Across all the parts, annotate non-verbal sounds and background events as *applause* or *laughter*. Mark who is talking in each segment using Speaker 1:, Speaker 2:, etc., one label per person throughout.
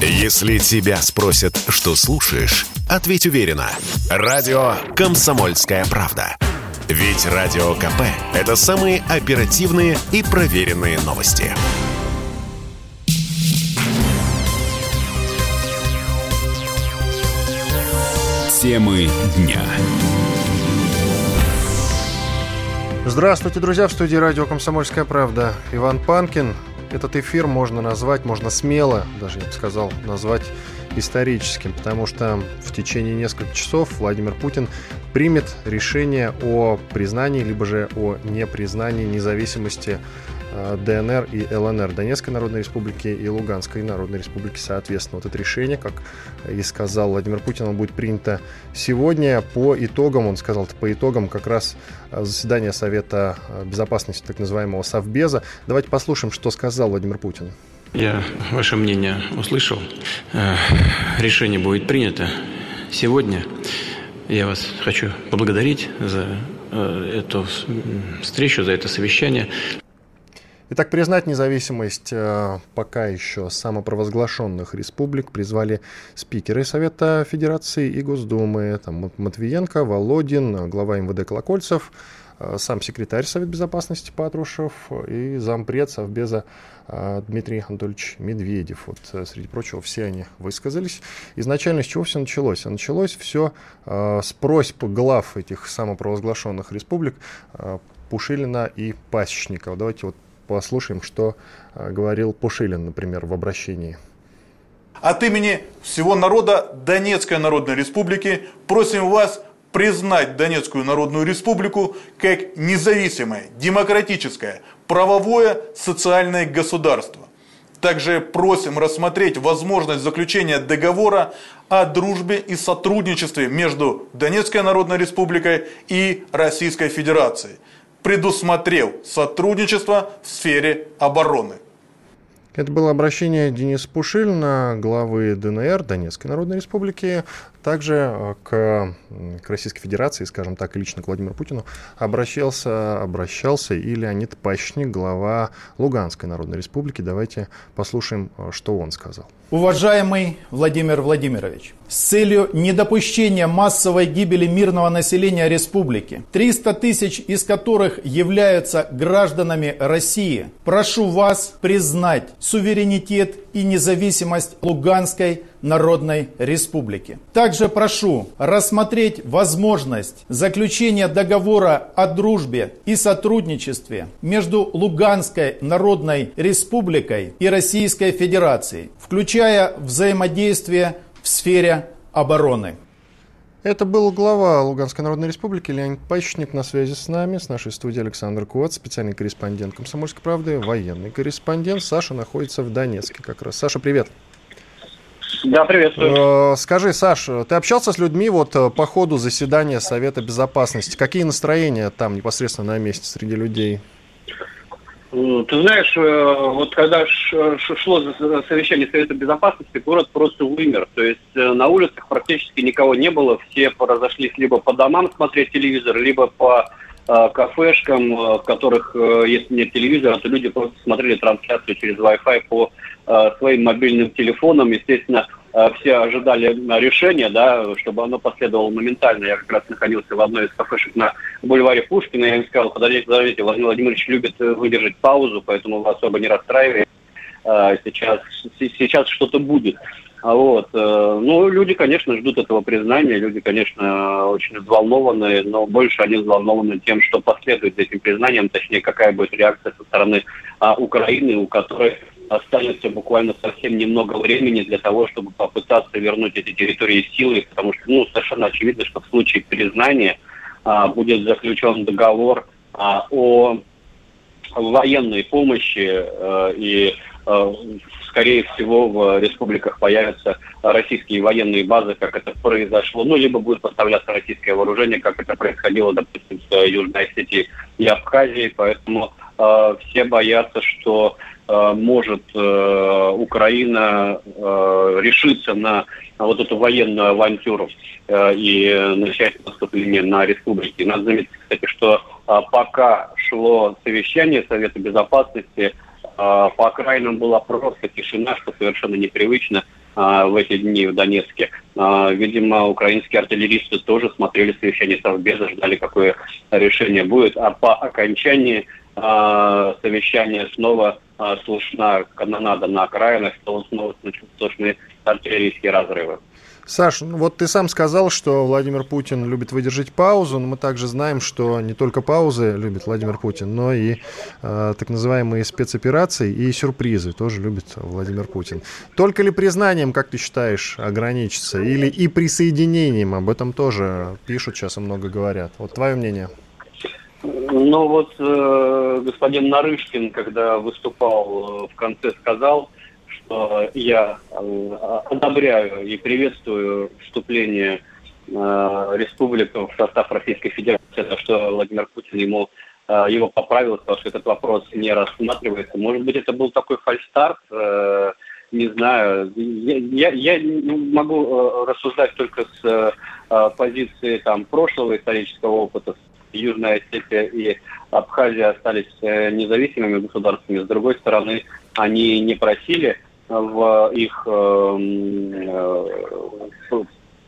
Speaker 1: Если тебя спросят, что слушаешь, ответь уверенно. Радио «Комсомольская правда». Ведь Радио КП – это самые оперативные и проверенные новости. Темы дня.
Speaker 2: Здравствуйте, друзья, в студии радио «Комсомольская правда». Иван Панкин. Этот эфир можно назвать, можно смело, даже я бы сказал, назвать историческим, потому что в течение нескольких часов Владимир Путин примет решение о признании, либо же о непризнании независимости ДНР и ЛНР, Донецкой Народной Республики и Луганской Народной Республики, соответственно. Вот это решение, как и сказал Владимир Путин, оно будет принято сегодня по итогам, он сказал, по итогам как раз э, заседания Совета э, Безопасности, так называемого Совбеза. Давайте послушаем, что сказал Владимир Путин.
Speaker 3: Я ваше мнение услышал. Решение будет принято сегодня. Я вас хочу поблагодарить за эту встречу, за это совещание.
Speaker 2: Итак, признать независимость э, пока еще самопровозглашенных республик призвали спикеры Совета Федерации и Госдумы. Там Матвиенко, Володин, глава МВД Колокольцев, э, сам секретарь Совета Безопасности Патрушев и зампред Совбеза э, Дмитрий Анатольевич Медведев. Вот, среди прочего, все они высказались. Изначально с чего все началось? началось все с просьб глав этих самопровозглашенных республик Пушилина и Пасечникова. Давайте вот послушаем, что э, говорил Пушилин, например, в обращении.
Speaker 4: От имени всего народа Донецкой Народной Республики просим вас признать Донецкую Народную Республику как независимое, демократическое, правовое, социальное государство. Также просим рассмотреть возможность заключения договора о дружбе и сотрудничестве между Донецкой Народной Республикой и Российской Федерацией – предусмотрел сотрудничество в сфере обороны.
Speaker 2: Это было обращение Дениса Пушилина, главы ДНР, Донецкой Народной Республики, также э, к, к Российской Федерации, скажем так, лично к Владимиру Путину обращался, обращался и Леонид Пащник, глава Луганской Народной Республики. Давайте послушаем, э, что он сказал.
Speaker 5: Уважаемый Владимир Владимирович, с целью недопущения массовой гибели мирного населения республики, 300 тысяч из которых являются гражданами России, прошу вас признать суверенитет и независимость Луганской Народной Республики. Также прошу рассмотреть возможность заключения договора о дружбе и сотрудничестве между Луганской Народной Республикой и Российской Федерацией, включая взаимодействие в сфере обороны.
Speaker 2: Это был глава Луганской Народной Республики Леонид Пащник на связи с нами, с нашей студией Александр Куат, специальный корреспондент «Комсомольской правды», военный корреспондент. Саша находится в Донецке как раз. Саша, привет.
Speaker 6: Да, приветствую.
Speaker 2: Э, скажи, Саш, ты общался с людьми вот э, по ходу заседания Совета Безопасности? Какие настроения там непосредственно на месте среди людей?
Speaker 6: Ты знаешь, э, вот когда шло совещание Совета Безопасности, город просто вымер. То есть на улицах практически никого не было. Все разошлись либо по домам смотреть телевизор, либо по кафешкам, в которых, если нет телевизора, то люди просто смотрели трансляцию через Wi-Fi по Э, своим мобильным телефоном. Естественно, э, все ожидали решения, да, чтобы оно последовало моментально. Я как раз находился в одной из кафешек на бульваре Пушкина. Я им сказал, подождите, подождите, Владимир Владимирович любит выдержать паузу, поэтому вы особо не расстраивайтесь. Э, сейчас, сейчас что-то будет. А вот. Ну, люди, конечно, ждут этого признания, люди, конечно, очень взволнованы, но больше они взволнованы тем, что последует за этим признанием, точнее, какая будет реакция со стороны а, Украины, у которой останется буквально совсем немного времени для того, чтобы попытаться вернуть эти территории силой, потому что ну, совершенно очевидно, что в случае признания а, будет заключен договор а, о военной помощи а, и а, скорее всего в республиках появятся российские военные базы, как это произошло, ну, либо будет поставляться российское вооружение, как это происходило, допустим, с Южной Осетией и Абхазией, поэтому все боятся, что Э, может э, Украина э, решиться на вот эту военную авантюру и начать наступление на республики. Надо заметить, кстати, что пока шло совещание Совета Безопасности, по окраинам была просто тишина, что совершенно непривычно. в эти дни в Донецке. Видимо, украинские артиллеристы тоже смотрели совещание Совбеза, ждали, какое решение будет. А по окончании совещания снова слышна канонада на окраинах, снова слышны артиллерийские разрывы.
Speaker 2: Саш, ну вот ты сам сказал, что Владимир Путин любит выдержать паузу, но мы также знаем, что не только паузы любит Владимир Путин, но и э, так называемые спецоперации и сюрпризы тоже любит Владимир Путин. Только ли признанием, как ты считаешь, ограничится, или и присоединением? Об этом тоже пишут сейчас и много говорят. Вот твое мнение.
Speaker 6: Ну вот э, господин Нарышкин, когда выступал э, в конце, сказал, что я э, одобряю и приветствую вступление э, республик в состав Российской Федерации, за что Владимир Путин ему э, его поправил, сказал, что этот вопрос не рассматривается. Может быть, это был такой фальстарт, не знаю. Я, я, я могу рассуждать только с позиции там, прошлого исторического опыта. Южная Осетия и Абхазия остались независимыми государствами. С другой стороны, они не просили в их эм, э,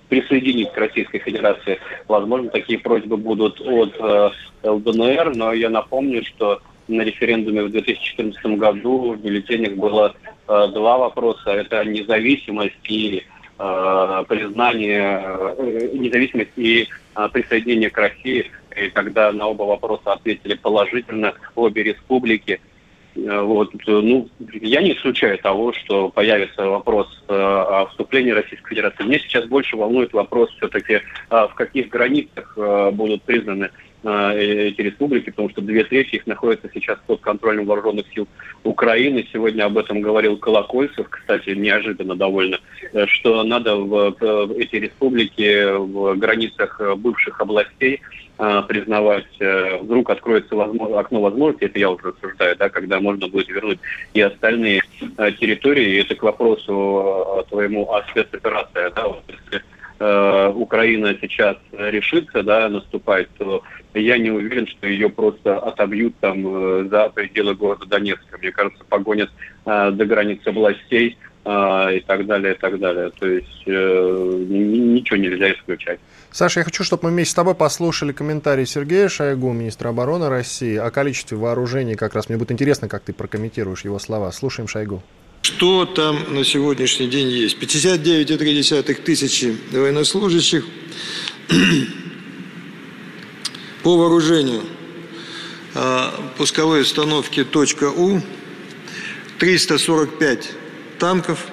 Speaker 6: присоединить к Российской Федерации. Возможно, такие просьбы будут от э, ЛДНР, но я напомню, что на референдуме в 2014 году в бюллетенях было э, два вопроса. Это независимость и э, признание, э, независимость и э, присоединение к России. И когда на оба вопроса ответили положительно обе республики, Э, вот, э, ну, я не исключаю того, что появится вопрос э, о вступлении Российской Федерации. Мне сейчас больше волнует вопрос все-таки, в каких границах будут признаны эти республики, потому что две трети их находятся сейчас под контролем вооруженных сил Украины. Сегодня об этом говорил Колокольцев, кстати, неожиданно довольно, что надо в эти республики в границах бывших областей признавать, э, вдруг откроется возможно, окно возможностей, это я уже рассуждаю, да, когда можно будет вернуть и остальные э, территории. И это к вопросу э, твоему о спецоперации. Да, вот если э, Украина сейчас решится да, наступать, то я не уверен, что ее просто отобьют там за пределы города Донецка. Мне кажется, погонят э, до границы областей э, и так далее, и так далее. То есть э, ничего нельзя исключать.
Speaker 2: Саша, я хочу, чтобы мы вместе с тобой послушали комментарий Сергея Шойгу, министра обороны России, о количестве вооружений. Как раз мне будет интересно, как ты прокомментируешь его слова. Слушаем Шойгу.
Speaker 7: Что там на сегодняшний день есть? 59,3 тысячи военнослужащих *clears throat* по вооружению а, пусковой установки .У, 345 танков,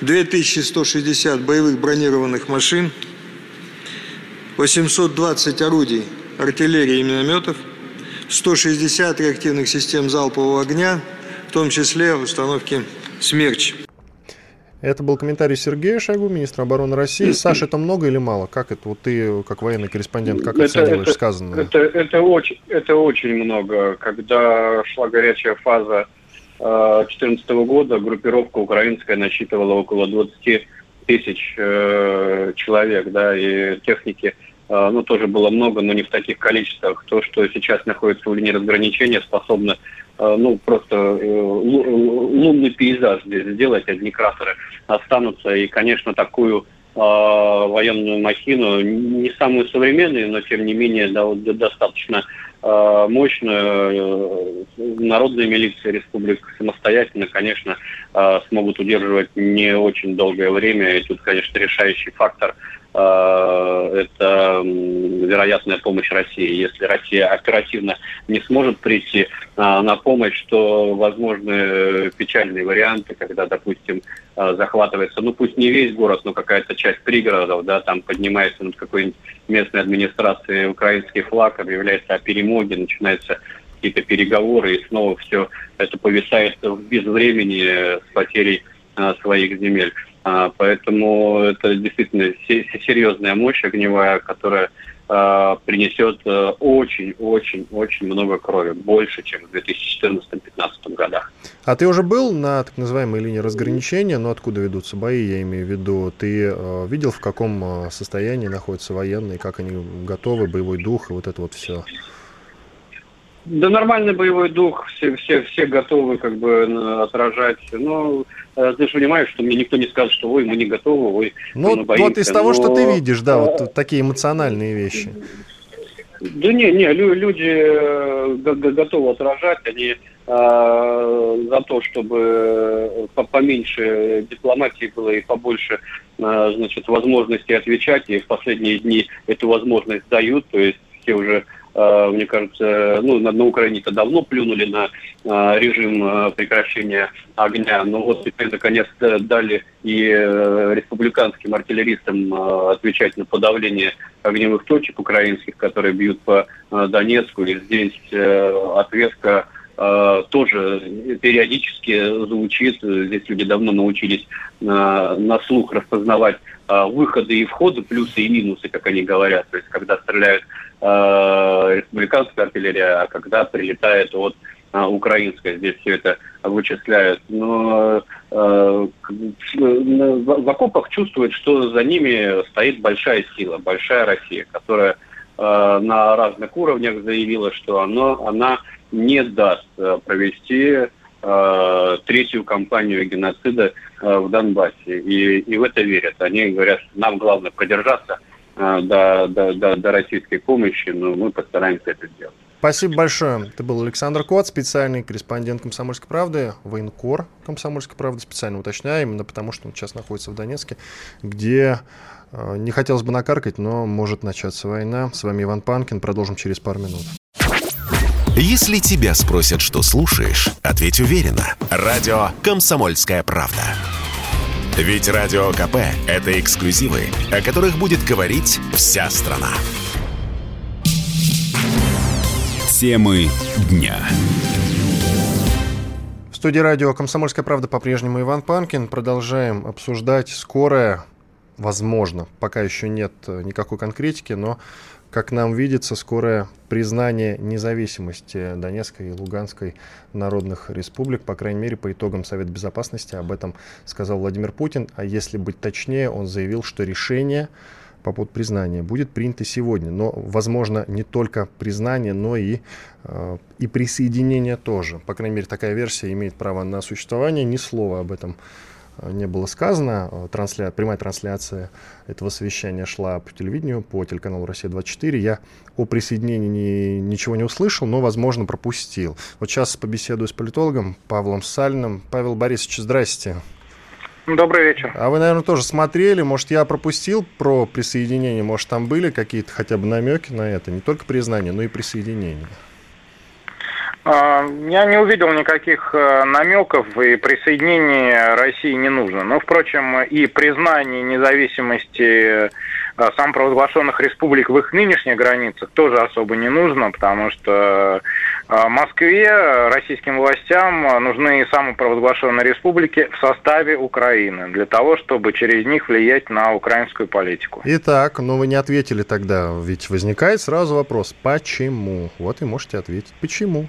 Speaker 7: 2160 боевых бронированных машин – 820 орудий артиллерии и минометов, 160 реактивных систем залпового огня, в том числе установки «Смерч».
Speaker 2: Это был комментарий Сергея Шойгу, министра обороны России. *clears throat* Саша, это много или мало? Как это? Вот ты, как военный корреспондент, как это, оцениваешь
Speaker 6: это,
Speaker 2: сказанное?
Speaker 6: Это, это, очень, это очень много. Когда шла горячая фаза 2014 э, года, группировка украинская насчитывала около 20 тысяч э, человек, да, и техники э, ну, тоже было много, но не в таких количествах. То, что сейчас находится в линии разграничения, способно э, ну, просто э, лунный пейзаж здесь сделать, одни кратеры останутся. И, конечно, такую э, военную махину, не самую современную, но, тем не менее, достаточно Э, мощную э, народные милиции республик самостоятельно, конечно, э, смогут удерживать не очень долгое время. И тут, конечно, решающий фактор это вероятная помощь России. Если Россия оперативно не сможет прийти на помощь, то возможны печальные варианты, когда, допустим, захватывается, ну пусть не весь город, но какая-то часть пригородов, да, там поднимается над какой-нибудь местной администрацией украинский флаг, объявляется о перемоге, начинаются какие-то переговоры, и снова все это повисает в безвремени с потерей своих земель. А, поэтому это действительно серьезная мощь огневая, которая а, принесет очень-очень-очень много крови, больше, чем в 2014-2015 годах.
Speaker 2: А ты уже был на так называемой линии разграничения, но откуда ведутся бои, я имею в виду, ты э, видел, в каком э, состоянии находятся военные, как они готовы, боевой дух и вот это вот все?
Speaker 6: Да нормальный боевой дух, все, все, все готовы как бы отражать. Но э, ты же понимаешь, что мне никто не скажет, что ой, мы не готовы, ой,
Speaker 2: ну,
Speaker 6: мы боимся.
Speaker 2: Вот из того, Но... что ты видишь, да, вот такие эмоциональные вещи.
Speaker 6: Да не, не, люди э, готовы отражать, они э, за то, чтобы поменьше дипломатии было и побольше, э, значит, возможностей отвечать, и в последние дни эту возможность дают, то есть все уже Э, мне кажется, ну, на, на Украине-то давно плюнули на э, режим э, прекращения огня, но вот теперь наконец дали и республиканским артиллеристам отвечать на подавление огневых точек украинских, которые бьют по Донецку, и здесь ответка тоже периодически звучит. Здесь люди давно научились на слух распознавать выходы и входы, плюсы и минусы, как они говорят. То есть, когда стреляют Э, республиканская артиллерия, а когда прилетает от э, украинская, здесь все это вычисляют. Но э, в окопах чувствуют, что за ними стоит большая сила, большая Россия, которая э, на разных уровнях заявила, что оно, она не даст э, провести э, третью кампанию геноцида э, в Донбассе. И, и в это верят. Они говорят, нам главное продержаться – Э, до, до, до, до российской помощи, но мы постараемся это сделать.
Speaker 2: Спасибо большое. Это был Александр Кот, специальный корреспондент «Комсомольской правды», военкор «Комсомольской правды». Специально уточняю, именно потому что он сейчас находится в Донецке, где э, не хотелось бы накаркать, но может начаться война. С вами Иван Панкин. Продолжим через пару минут.
Speaker 1: Если тебя спросят, что слушаешь, ответь уверенно. Радио «Комсомольская правда». Ведь Радио КП – это эксклюзивы, о которых будет говорить вся страна. Темы дня.
Speaker 2: В студии радио «Комсомольская правда» по-прежнему Иван Панкин. Продолжаем обсуждать скорое, возможно, пока еще нет никакой конкретики, но как нам видится, скорое признание независимости Донецкой и Луганской народных республик, по крайней мере, по итогам Совета Безопасности. Об этом сказал Владимир Путин. А если быть точнее, он заявил, что решение по поводу признания будет принято сегодня. Но, возможно, не только признание, но и, э, и присоединение тоже. По крайней мере, такая версия имеет право на существование. Ни слова об этом не было сказано. Трансля... Прямая трансляция этого совещания шла по телевидению, по телеканалу «Россия-24». Я о присоединении ничего не услышал, но, возможно, пропустил. Вот сейчас побеседую с политологом Павлом Сальным. Павел Борисович, здрасте.
Speaker 8: Добрый вечер.
Speaker 2: А вы, наверное, тоже смотрели, может, я пропустил про присоединение, может, там были какие-то хотя бы намеки на это, не только признание, но и присоединение?
Speaker 8: А, я не увидел никаких э, намеков, и присоединение России не нужно. Но, впрочем, и признание независимости э, самопровозглашенных республик в их нынешних границах тоже особо не нужно, потому что э, Москве, российским властям нужны самопровозглашенные республики в составе Украины для того, чтобы через них влиять на украинскую политику.
Speaker 2: Итак, но вы не ответили тогда, ведь возникает сразу вопрос, почему? Вот и можете ответить, почему?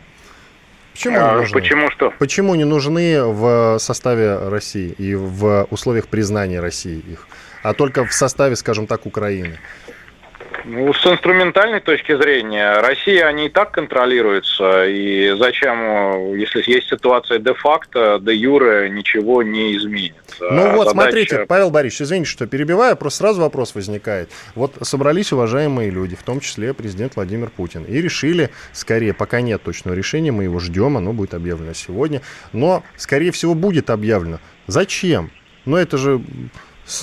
Speaker 8: Почему, а, почему что?
Speaker 2: Почему не нужны в составе России и в условиях признания России их, а только в составе, скажем так, Украины?
Speaker 8: Ну, с инструментальной точки зрения, Россия, они и так контролируются, и зачем, если есть ситуация де-факто, де-юре, ничего не изменится.
Speaker 2: Ну вот, Задача... смотрите, Павел Борисович, извините, что перебиваю, просто сразу вопрос возникает. Вот собрались уважаемые люди, в том числе президент Владимир Путин, и решили, скорее, пока нет точного решения, мы его ждем, оно будет объявлено сегодня, но, скорее всего, будет объявлено. Зачем? Ну, это же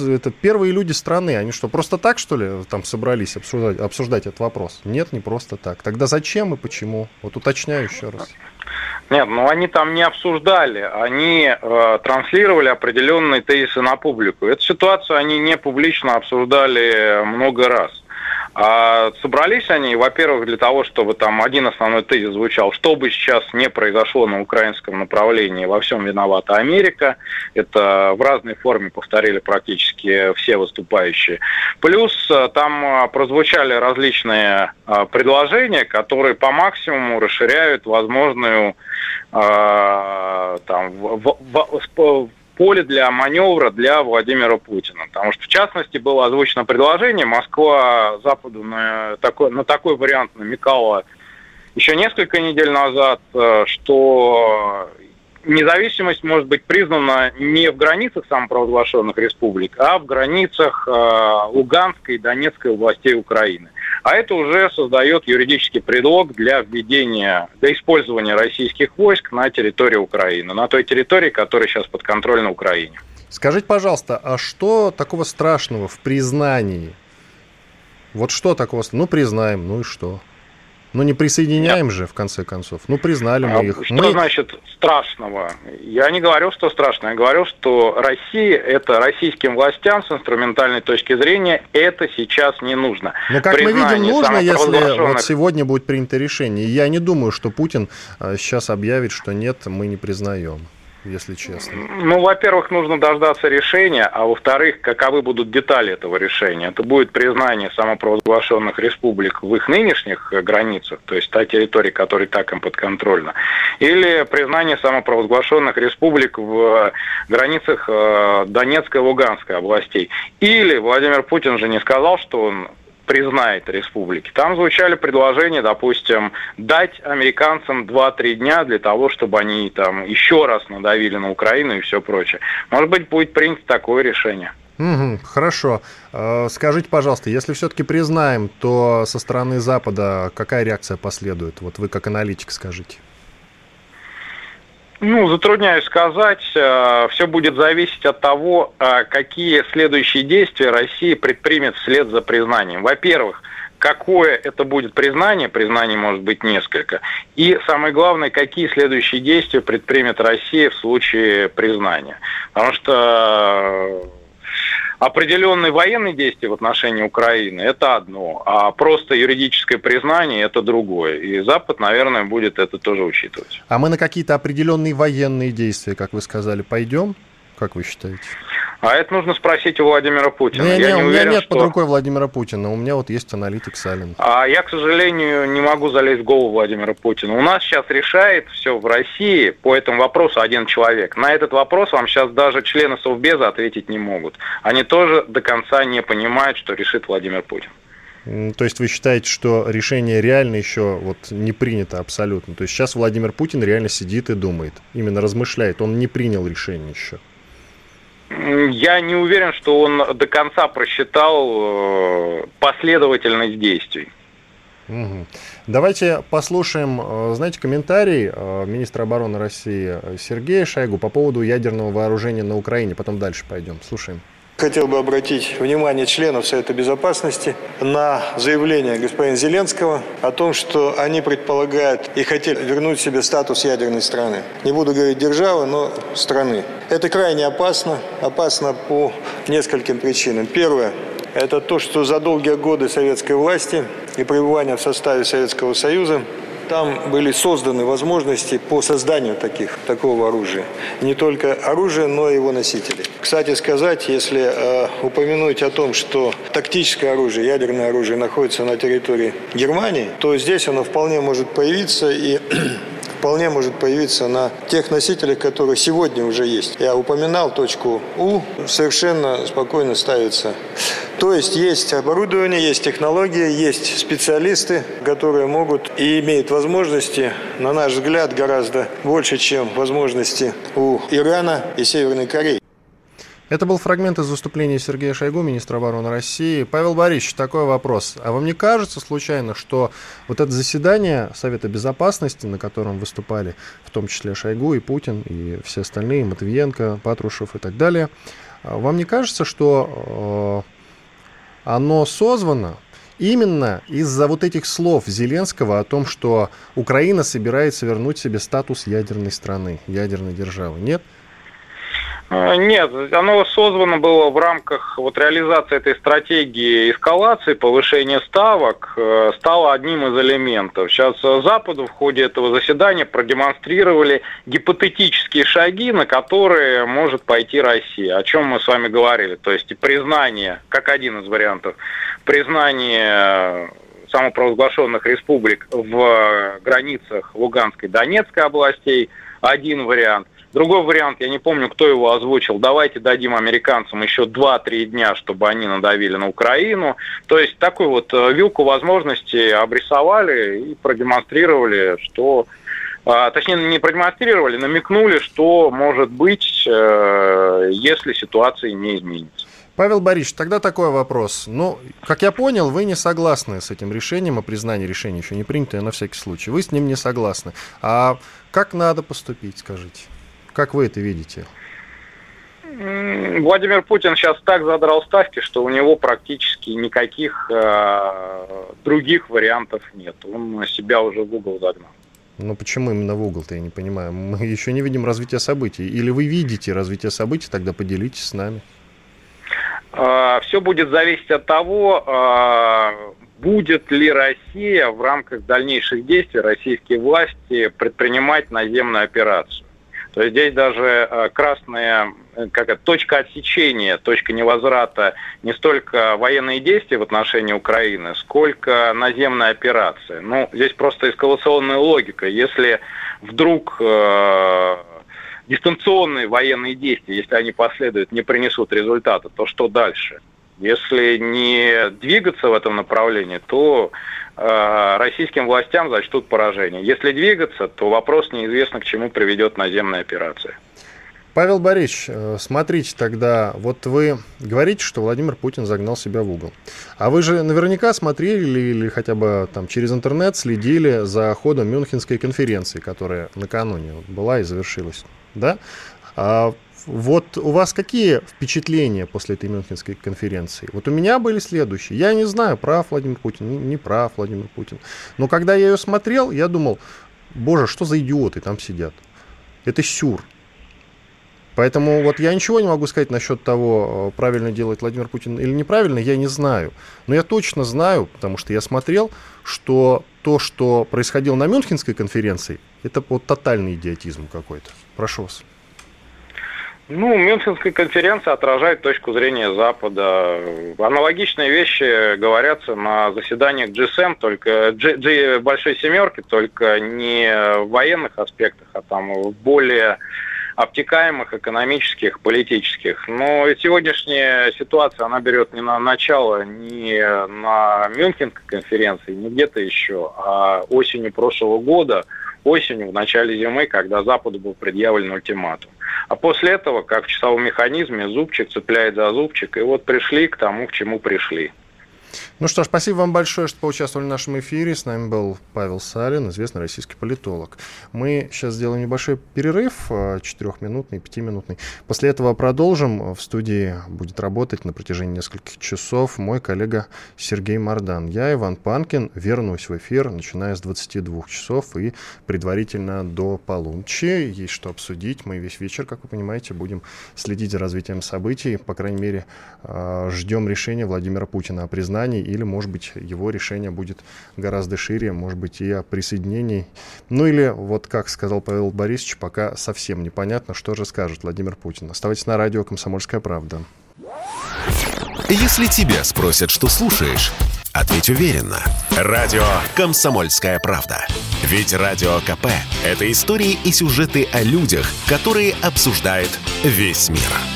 Speaker 2: это первые люди страны, они что, просто так, что ли, там собрались обсуждать, обсуждать этот вопрос? Нет, не просто так. Тогда зачем и почему? Вот уточняю еще раз.
Speaker 8: Нет, ну они там не обсуждали, они э, транслировали определенные тезисы на публику. Эту ситуацию они не публично обсуждали много раз. А собрались они, во-первых, для того, чтобы там один основной тезис звучал, что бы сейчас не произошло на украинском направлении, во всем виновата Америка. Это в разной форме повторили практически все выступающие. Плюс э, там э, прозвучали различные э, предложения, которые по максимуму расширяют возможную там, в, в, в, поле для маневра для Владимира Путина. Потому что, в частности, было озвучено предложение, Москва Западу на такой, на такой вариант намекала еще несколько недель назад, что независимость может быть признана не в границах самопровозглашенных республик, а в границах Луганской и Донецкой областей Украины. А это уже создает юридический предлог для введения, для использования российских войск на территории Украины, на той территории, которая сейчас подконтрольна Украине.
Speaker 2: Скажите, пожалуйста, а что такого страшного в признании? Вот что такого? Ну, признаем, ну и что? Ну, не присоединяем же, в конце концов. Ну, признали мы а их.
Speaker 8: Что
Speaker 2: мы...
Speaker 8: значит страшного? Я не говорю, что страшно. Я говорю, что Россия, это российским властям с инструментальной точки зрения, это сейчас не нужно.
Speaker 2: Но, как Признание мы видим, нужно, если вот сегодня будет принято решение. Я не думаю, что Путин э, сейчас объявит, что нет, мы не признаем если честно?
Speaker 8: Ну, во-первых, нужно дождаться решения, а во-вторых, каковы будут детали этого решения. Это будет признание самопровозглашенных республик в их нынешних границах, то есть та территория, которая так им подконтрольна, или признание самопровозглашенных республик в границах э, Донецкой и Луганской областей. Или Владимир Путин же не сказал, что он признает республики. Там звучали предложения, допустим, дать американцам 2-3 дня для того, чтобы они там еще раз надавили на Украину и все прочее. Может быть, будет принято такое решение.
Speaker 2: Угу, хорошо. Э, скажите, пожалуйста, если все-таки признаем, то со стороны Запада какая реакция последует? Вот вы как аналитик скажите.
Speaker 8: Ну, затрудняюсь сказать. Э, Все будет зависеть от того, э, какие следующие действия Россия предпримет вслед за признанием. Во-первых, какое это будет признание, признаний может быть несколько, и самое главное, какие следующие действия предпримет Россия в случае признания. Потому что определенные военные действия в отношении Украины – это одно, а просто юридическое признание – это другое. И Запад, наверное, будет это тоже учитывать.
Speaker 2: А мы на какие-то определенные военные действия, как вы сказали, пойдем? Как вы считаете?
Speaker 8: А это нужно спросить у Владимира Путина. Не,
Speaker 2: я не, не у меня нет что... под рукой Владимира Путина, у меня вот есть аналитик Салин.
Speaker 8: А я, к сожалению, не могу залезть в голову Владимира Путина. У нас сейчас решает все в России по этому вопросу один человек. На этот вопрос вам сейчас даже члены Совбеза ответить не могут. Они тоже до конца не понимают, что решит Владимир Путин.
Speaker 2: То есть вы считаете, что решение реально еще вот не принято абсолютно? То есть сейчас Владимир Путин реально сидит и думает, именно размышляет, он не принял решение еще?
Speaker 8: Я не уверен, что он до конца просчитал э, последовательность действий.
Speaker 2: Угу. Давайте послушаем, э, знаете, комментарий э, министра обороны России Сергея Шойгу по поводу ядерного вооружения на Украине. Потом дальше пойдем. Слушаем.
Speaker 7: Хотел бы обратить внимание членов Совета Безопасности на заявление господина Зеленского о том, что они предполагают и хотели вернуть себе статус ядерной страны. Не буду говорить державы, но страны. Это крайне опасно. Опасно по нескольким причинам. Первое – это то, что за долгие годы советской власти и пребывания в составе Советского Союза там были созданы возможности по созданию таких, такого оружия. Не только оружия, но и его носителей. Кстати сказать, если э, упомянуть о том, что тактическое оружие, ядерное оружие находится на территории Германии, то здесь оно вполне может появиться и вполне может появиться на тех носителях, которые сегодня уже есть. Я упоминал точку У, совершенно спокойно ставится то есть есть оборудование, есть технологии, есть специалисты, которые могут и имеют возможности, на наш взгляд, гораздо больше, чем возможности у Ирана и Северной Кореи.
Speaker 2: Это был фрагмент из выступления Сергея Шойгу, министра обороны России. Павел Борисович, такой вопрос. А вам не кажется случайно, что вот это заседание Совета Безопасности, на котором выступали в том числе Шойгу и Путин, и все остальные, Матвиенко, Патрушев и так далее, а вам не кажется, что э, оно созвано именно из-за вот этих слов Зеленского о том, что Украина собирается вернуть себе статус ядерной страны, ядерной державы. Нет?
Speaker 8: Э, нет, оно созвано было в рамках вот реализации этой стратегии эскалации, повышения ставок, э, стало одним из элементов. Сейчас Западу в ходе этого заседания продемонстрировали гипотетические шаги, на которые может пойти Россия, о чем мы с вами говорили. То есть признание, как один из вариантов, признание самопровозглашенных республик в границах Луганской и Донецкой областей, один вариант – Другой вариант, я не помню, кто его озвучил, давайте дадим американцам еще 2-3 дня, чтобы они надавили на Украину. То есть такую вот э, вилку возможностей обрисовали и продемонстрировали, что а, точнее, не продемонстрировали, намекнули, что может быть, э, если ситуация не изменится.
Speaker 2: Павел Борисович, тогда такой вопрос. Ну, как я понял, вы не согласны с этим решением, о признании решения еще не принято, на всякий случай. Вы с ним не согласны. А как надо поступить, скажите? Как вы это видите?
Speaker 8: Владимир Путин сейчас так задрал ставки, что у него практически никаких э, других вариантов нет. Он себя уже в угол загнал.
Speaker 2: Ну почему именно в угол-то, я не понимаю. Мы еще не видим развития событий. Или вы видите развитие событий, тогда поделитесь с нами.
Speaker 8: А, Все будет зависеть от того, а, будет ли Россия в рамках дальнейших действий, российские власти предпринимать наземную операцию. То есть здесь даже а, красная как это, точка отсечения, точка невозврата не столько военные действия в отношении Украины, сколько наземная операция. Ну, здесь просто эскалационная логика. Если вдруг э, дистанционные военные действия, если они последуют, не принесут результата, то что дальше? Если не двигаться в этом направлении, то э, российским властям зачтут поражение. Если двигаться, то вопрос неизвестно, к чему приведет наземная операция.
Speaker 2: Павел Борисович, э, смотрите тогда, вот вы говорите, что Владимир Путин загнал себя в угол. А вы же наверняка смотрели или хотя бы там через интернет следили за ходом Мюнхенской конференции, которая накануне была и завершилась да? А вот у вас какие впечатления после этой Мюнхенской конференции? Вот у меня были следующие. Я не знаю, прав Владимир Путин, не прав Владимир Путин. Но когда я ее смотрел, я думал, боже, что за идиоты там сидят? Это сюр. Поэтому вот я ничего не могу сказать насчет того, правильно делает Владимир Путин или неправильно, я не знаю. Но я точно знаю, потому что я смотрел, что то, что происходило на Мюнхенской конференции, это вот тотальный идиотизм какой-то. Прошу вас.
Speaker 8: Ну, Мюнхенская конференция отражает точку зрения Запада. Аналогичные вещи говорятся на заседаниях GSM, только G, G большой семерки, только не в военных аспектах, а там в более обтекаемых экономических, политических. Но сегодняшняя ситуация, она берет не на начало, не на Мюнхенской конференции, не где-то еще, а осенью прошлого года, осенью, в начале зимы, когда Западу был предъявлен ультиматум. А после этого, как в часовом механизме, зубчик цепляет за зубчик, и вот пришли к тому, к чему пришли.
Speaker 2: Ну что ж, спасибо вам большое, что поучаствовали в нашем эфире. С нами был Павел Салин, известный российский политолог. Мы сейчас сделаем небольшой перерыв, э, четырехминутный, пятиминутный. После этого продолжим. В студии будет работать на протяжении нескольких часов мой коллега Сергей Мардан. Я, Иван Панкин, вернусь в эфир, начиная с 22 часов и предварительно до полуночи. Есть что обсудить. Мы весь вечер, как вы понимаете, будем следить за развитием событий. По крайней мере, э, ждем решения Владимира Путина о признании или, может быть, его решение будет гораздо шире, может быть, и о присоединении. Ну или, вот как сказал Павел Борисович, пока совсем непонятно, что же скажет Владимир Путин. Оставайтесь на радио «Комсомольская правда».
Speaker 1: Если тебя спросят, что слушаешь, ответь уверенно. Радио «Комсомольская правда». Ведь Радио КП – это истории и сюжеты о людях, которые обсуждает весь мир.